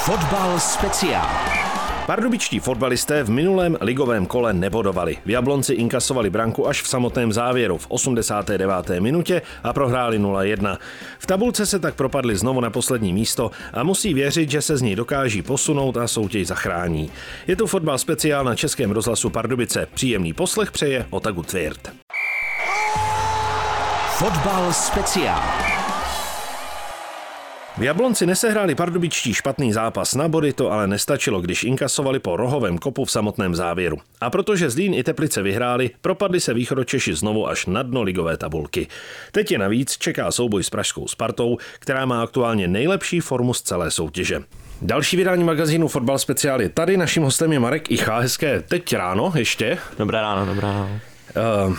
Fotbal speciál. Pardubičtí fotbalisté v minulém ligovém kole nebodovali. V Jablonci inkasovali branku až v samotném závěru v 89. minutě a prohráli 0-1. V tabulce se tak propadli znovu na poslední místo a musí věřit, že se z ní dokáží posunout a soutěž zachrání. Je to fotbal speciál na Českém rozhlasu Pardubice. Příjemný poslech přeje Otagu Tvirt. Fotbal speciál. V Jablonci nesehráli pardubičtí špatný zápas na body, to ale nestačilo, když inkasovali po rohovém kopu v samotném závěru. A protože Zlín i Teplice vyhráli, propadli se východočeši znovu až na dno ligové tabulky. Teď je navíc čeká souboj s pražskou Spartou, která má aktuálně nejlepší formu z celé soutěže. Další vydání magazínu Fotbal Speciál je tady. Naším hostem je Marek Icha. Hezké teď ráno ještě. Dobré ráno, dobré ráno. Uh,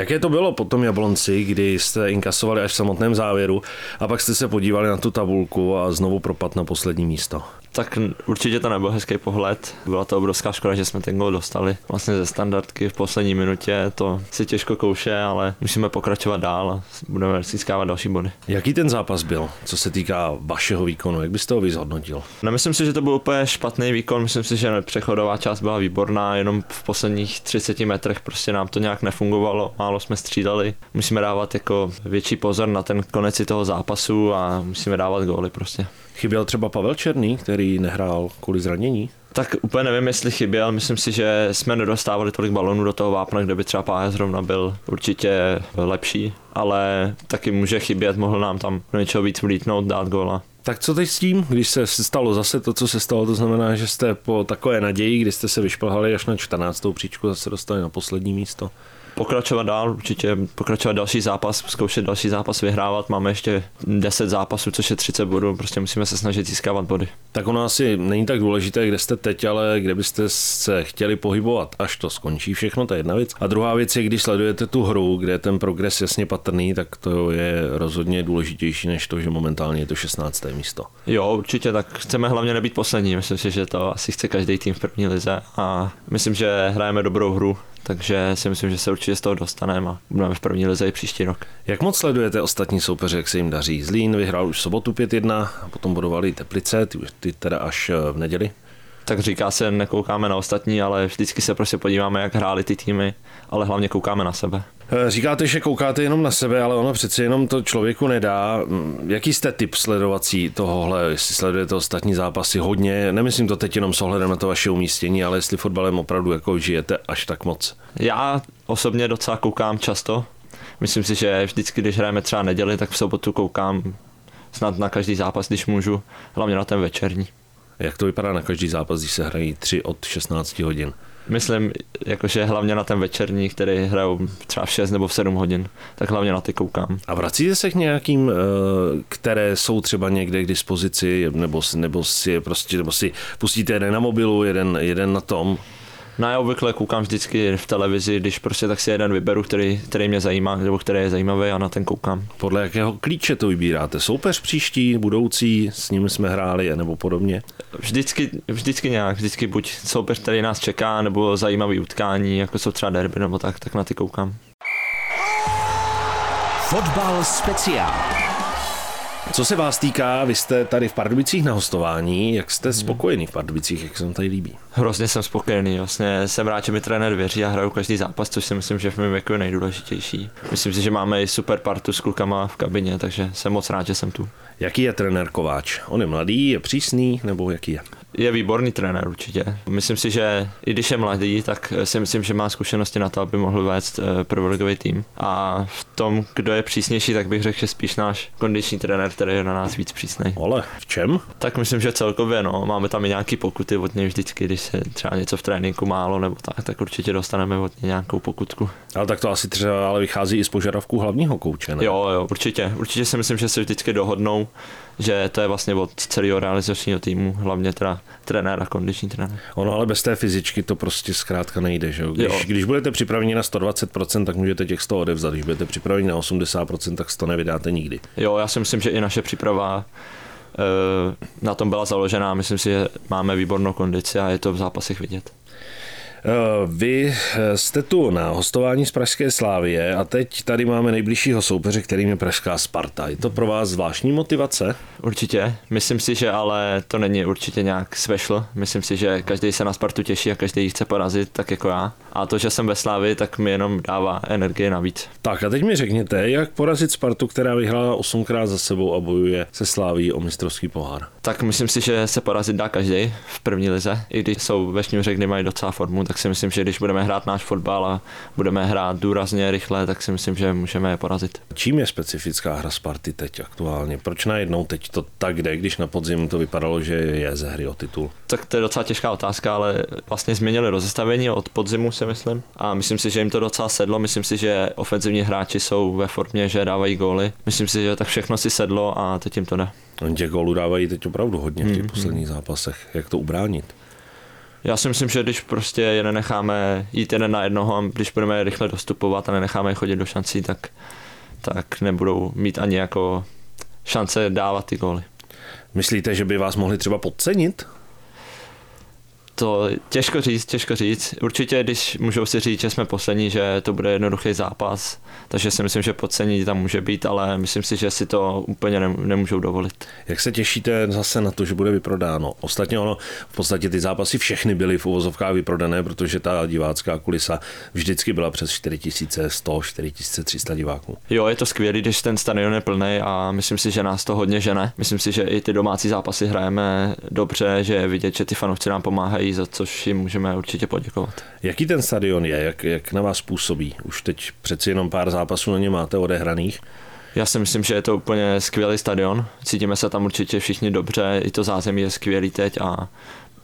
Jaké to bylo po tom Jablonci, kdy jste inkasovali až v samotném závěru a pak jste se podívali na tu tabulku a znovu propad na poslední místo? Tak určitě to nebyl hezký pohled. Byla to obrovská škoda, že jsme ten gol dostali. Vlastně ze standardky v poslední minutě to si těžko kouše, ale musíme pokračovat dál a budeme získávat další body. Jaký ten zápas byl, co se týká vašeho výkonu? Jak byste ho vyzhodnotil? Nemyslím si, že to byl úplně špatný výkon. Myslím si, že přechodová část byla výborná, jenom v posledních 30 metrech prostě nám to nějak nefungovalo. Málo jsme střídali. Musíme dávat jako větší pozor na ten konec toho zápasu a musíme dávat góly prostě. Chyběl třeba Pavel Černý, který nehrál kvůli zranění? Tak úplně nevím, jestli chyběl. Myslím si, že jsme nedostávali tolik balonů do toho vápna, kde by třeba Pája zrovna byl určitě lepší, ale taky může chybět, mohl nám tam do něčeho víc vlítnout, dát góla. Tak co teď s tím, když se stalo zase to, co se stalo, to znamená, že jste po takové naději, kdy jste se vyšplhali až na 14. příčku, zase dostali na poslední místo? Pokračovat dál, určitě pokračovat další zápas, zkoušet další zápas vyhrávat. Máme ještě 10 zápasů, což je 30 bodů, prostě musíme se snažit získávat body. Tak ono asi není tak důležité, kde jste teď, ale kde byste se chtěli pohybovat, až to skončí všechno, to je jedna věc. A druhá věc je, když sledujete tu hru, kde je ten progres jasně patrný, tak to je rozhodně důležitější než to, že momentálně je to 16. místo. Jo, určitě, tak chceme hlavně nebýt poslední. Myslím si, že to asi chce každý tým v první lize a myslím, že hrajeme dobrou hru, takže si myslím, že se určitě z toho dostaneme a budeme v první lize i příští rok. Jak moc sledujete ostatní soupeře, jak se jim daří? Zlín vyhrál už sobotu 5-1 a potom budovali Teplice, ty, ty teda až eh, v neděli? tak říká se, nekoukáme na ostatní, ale vždycky se prostě podíváme, jak hráli ty týmy, ale hlavně koukáme na sebe. Eh, říkáte, že koukáte jenom na sebe, ale ono přeci jenom to člověku nedá. Jaký jste typ sledovací tohohle, jestli sledujete ostatní zápasy hodně, nemyslím to teď jenom s ohledem na to vaše umístění, ale jestli fotbalem opravdu jako žijete až tak moc? Já osobně docela koukám často. Myslím si, že vždycky, když hrajeme třeba neděli, tak v sobotu koukám snad na každý zápas, když můžu, hlavně na ten večerní. Jak to vypadá na každý zápas, když se hrají 3 od 16 hodin? Myslím, jakože hlavně na ten večerní, který hrajou třeba v 6 nebo v 7 hodin, tak hlavně na ty koukám. A vracíte se k nějakým, eh, které jsou třeba někde k dispozici, nebo, nebo si prostě, nebo si pustíte jeden na mobilu, jeden, jeden na tom? No já obvykle koukám vždycky v televizi, když prostě tak si jeden vyberu, který, který mě zajímá, nebo který je zajímavý a na ten koukám. Podle jakého klíče to vybíráte? Soupeř příští, budoucí, s ním jsme hráli, nebo podobně? Vždycky, vždycky nějak, vždycky buď soupeř, který nás čeká, nebo zajímavý utkání, jako jsou třeba derby, nebo tak, tak na ty koukám. Fotbal speciál. Co se vás týká, vy jste tady v Pardubicích na hostování, jak jste spokojený v Pardubicích, jak se vám tady líbí? Hrozně jsem spokojený, vlastně jsem rád, že mi trenér věří a hraju každý zápas, což si myslím, že v mém věku je nejdůležitější. Myslím si, že máme i super partu s klukama v kabině, takže jsem moc rád, že jsem tu. Jaký je trenér Kováč? On je mladý, je přísný, nebo jaký je? Je výborný trenér určitě. Myslím si, že i když je mladý, tak si myslím, že má zkušenosti na to, aby mohl vést eh, prvoligový tým. A v tom, kdo je přísnější, tak bych řekl, že spíš náš kondiční trenér, který je na nás víc přísný. Ale v čem? Tak myslím, že celkově, no, máme tam i nějaký pokuty od něj vždycky, když se třeba něco v tréninku málo nebo tak, tak určitě dostaneme od něj nějakou pokutku. Ale tak to asi třeba ale vychází i z požadavků hlavního kouče, ne? Jo, jo, určitě. Určitě si myslím, že se vždycky dohodnou, že to je vlastně od celého realizačního týmu, hlavně teda trenéra, kondiční trenér. Ono ale bez té fyzičky to prostě zkrátka nejde. Že? Když, jo. když budete připraveni na 120%, tak můžete těch 100 odevzat. Když budete připraveni na 80%, tak 100 nevydáte nikdy. Jo, já si myslím, že i naše příprava eh, na tom byla založená. Myslím si, že máme výbornou kondici a je to v zápasech vidět. Vy jste tu na hostování z Pražské Slávie a teď tady máme nejbližšího soupeře, kterým je Pražská Sparta. Je to pro vás zvláštní motivace? Určitě. Myslím si, že ale to není určitě nějak special. Myslím si, že každý se na Spartu těší a každý ji chce porazit, tak jako já. A to, že jsem ve Slávii, tak mi jenom dává energie navíc. Tak a teď mi řekněte, jak porazit Spartu, která vyhrála osmkrát za sebou a bojuje se Sláví o mistrovský pohár. Tak myslím si, že se porazit dá každý v první lize. I když jsou ve Šňůře, kdy mají docela formu, tak si myslím, že když budeme hrát náš fotbal a budeme hrát důrazně, rychle, tak si myslím, že můžeme je porazit. Čím je specifická hra Sparty teď aktuálně? Proč najednou teď to tak jde, když na podzim to vypadalo, že je ze hry o titul? Tak to je docela těžká otázka, ale vlastně změnili rozestavení od podzimu, si myslím. A myslím si, že jim to docela sedlo. Myslím si, že ofenzivní hráči jsou ve formě, že dávají góly. Myslím si, že tak všechno si sedlo a teď jim to jde. Těch gólů dávají teď opravdu hodně v těch mm-hmm. posledních zápasech. Jak to ubránit? Já si myslím, že když prostě je nenecháme jít jeden na jednoho a když budeme rychle dostupovat a nenecháme je chodit do šancí, tak, tak nebudou mít ani jako šance dávat ty góly. Myslíte, že by vás mohli třeba podcenit? To těžko říct, těžko říct. Určitě, když můžou si říct, že jsme poslední, že to bude jednoduchý zápas, takže si myslím, že podcení tam může být, ale myslím si, že si to úplně nemůžou dovolit. Jak se těšíte zase na to, že bude vyprodáno? Ostatně ono, v podstatě ty zápasy všechny byly v uvozovkách vyprodané, protože ta divácká kulisa vždycky byla přes 4100, 4300 diváků. Jo, je to skvělé, když ten stadion je plný a myslím si, že nás to hodně žene. Myslím si, že i ty domácí zápasy hrajeme dobře, že je vidět, že ty fanoušci nám pomáhají, za což jim můžeme určitě poděkovat. Jaký ten stadion je? Jak, jak na vás působí? Už teď přeci jenom pár zápasů na ně máte odehraných. Já si myslím, že je to úplně skvělý stadion. Cítíme se tam určitě všichni dobře, i to zázemí je skvělý teď a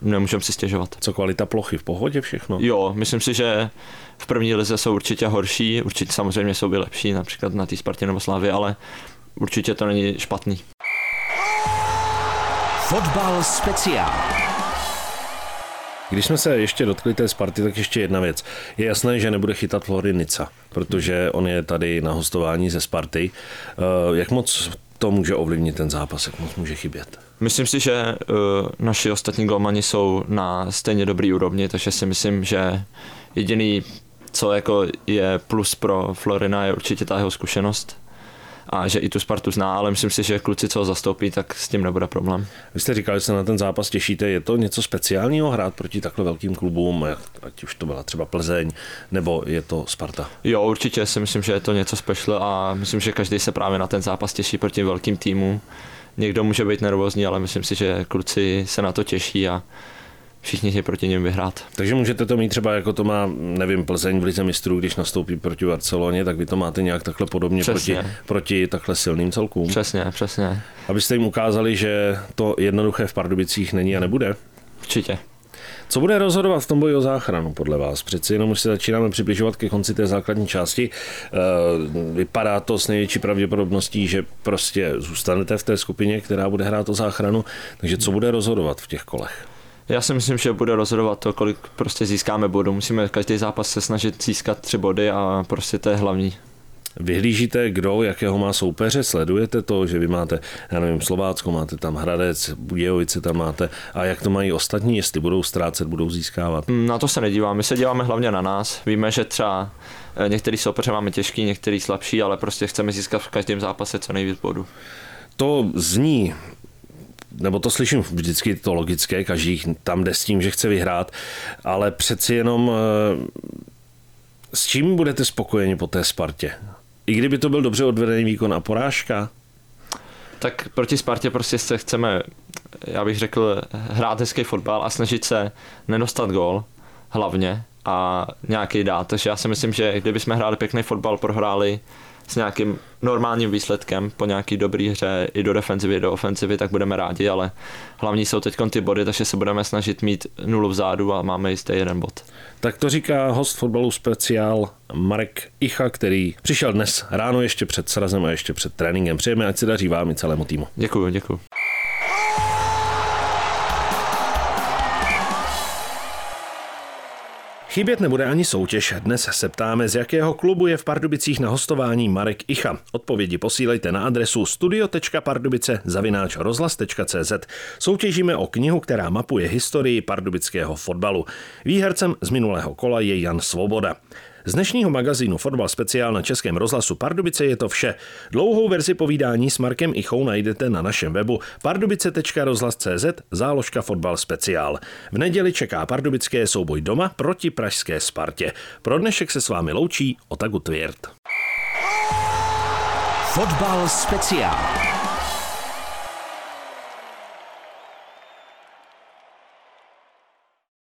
nemůžeme si stěžovat. Co kvalita plochy? V pohodě všechno? Jo, myslím si, že v první lize jsou určitě horší, určitě samozřejmě jsou by lepší, například na té Spartě nebo Slavě, ale určitě to není špatný. Fotbal speciál. Když jsme se ještě dotkli té Sparty, tak ještě jedna věc. Je jasné, že nebude chytat Florinica, protože on je tady na hostování ze Sparty. Eh, jak moc to může ovlivnit ten zápas, jak moc může chybět? Myslím si, že uh, naši ostatní golmani jsou na stejně dobrý úrovni, takže si myslím, že jediný, co jako je plus pro Florina, je určitě ta jeho zkušenost a že i tu Spartu zná, ale myslím si, že kluci, co ho zastoupí, tak s tím nebude problém. Vy jste říkali, že se na ten zápas těšíte. Je to něco speciálního hrát proti takhle velkým klubům, ať už to byla třeba Plzeň, nebo je to Sparta? Jo, určitě si myslím, že je to něco speciál a myslím, že každý se právě na ten zápas těší proti velkým týmům. Někdo může být nervózní, ale myslím si, že kluci se na to těší a všichni je proti něm vyhrát. Takže můžete to mít třeba jako to má, nevím, Plzeň v Lize mistrů, když nastoupí proti Barceloně, tak vy to máte nějak takhle podobně proti, proti takhle silným celkům. Přesně, přesně. Abyste jim ukázali, že to jednoduché v Pardubicích není a nebude. Určitě. Co bude rozhodovat v tom boji o záchranu podle vás? Přeci jenom už se začínáme přibližovat ke konci té základní části. Eh, vypadá to s největší pravděpodobností, že prostě zůstanete v té skupině, která bude hrát o záchranu. Takže co bude rozhodovat v těch kolech? Já si myslím, že bude rozhodovat to, kolik prostě získáme bodů. Musíme každý zápas se snažit získat tři body a prostě to je hlavní. Vyhlížíte, kdo, jakého má soupeře, sledujete to, že vy máte, já nevím, Slovácko, máte tam Hradec, Budějovice tam máte, a jak to mají ostatní, jestli budou ztrácet, budou získávat? Mm, na to se nedíváme, my se díváme hlavně na nás. Víme, že třeba eh, některý soupeře máme těžký, některý slabší, ale prostě chceme získat v každém zápase co nejvíc bodů. To zní nebo to slyším vždycky to logické, každý tam jde s tím, že chce vyhrát, ale přeci jenom eh, s čím budete spokojeni po té Spartě? I kdyby to byl dobře odvedený výkon a porážka? Tak proti Spartě prostě se chceme, já bych řekl, hrát hezký fotbal a snažit se nedostat gól, hlavně, a nějaký dát. Takže já si myslím, že kdyby jsme hráli pěkný fotbal, prohráli s nějakým normálním výsledkem po nějaký dobrý hře i do defenzivy, do ofenzivy, tak budeme rádi, ale hlavní jsou teď ty body, takže se budeme snažit mít nulu vzadu a máme jistý jeden bod. Tak to říká host fotbalu speciál Marek Icha, který přišel dnes ráno ještě před srazem a ještě před tréninkem. Přejeme, ať se daří vám i celému týmu. Děkuji, děkuji. Chybět nebude ani soutěž. Dnes se ptáme, z jakého klubu je v Pardubicích na hostování Marek Icha. Odpovědi posílejte na adresu studio.pardubice zavináč rozhlas.cz. Soutěžíme o knihu, která mapuje historii pardubického fotbalu. Výhercem z minulého kola je Jan Svoboda. Z dnešního magazínu Fotbal speciál na Českém rozhlasu Pardubice je to vše. Dlouhou verzi povídání s Markem Ichou najdete na našem webu pardubice.rozhlas.cz záložka Fotbal speciál. V neděli čeká pardubické souboj doma proti pražské Spartě. Pro dnešek se s vámi loučí Otagu Tvěrt. Fotbal speciál.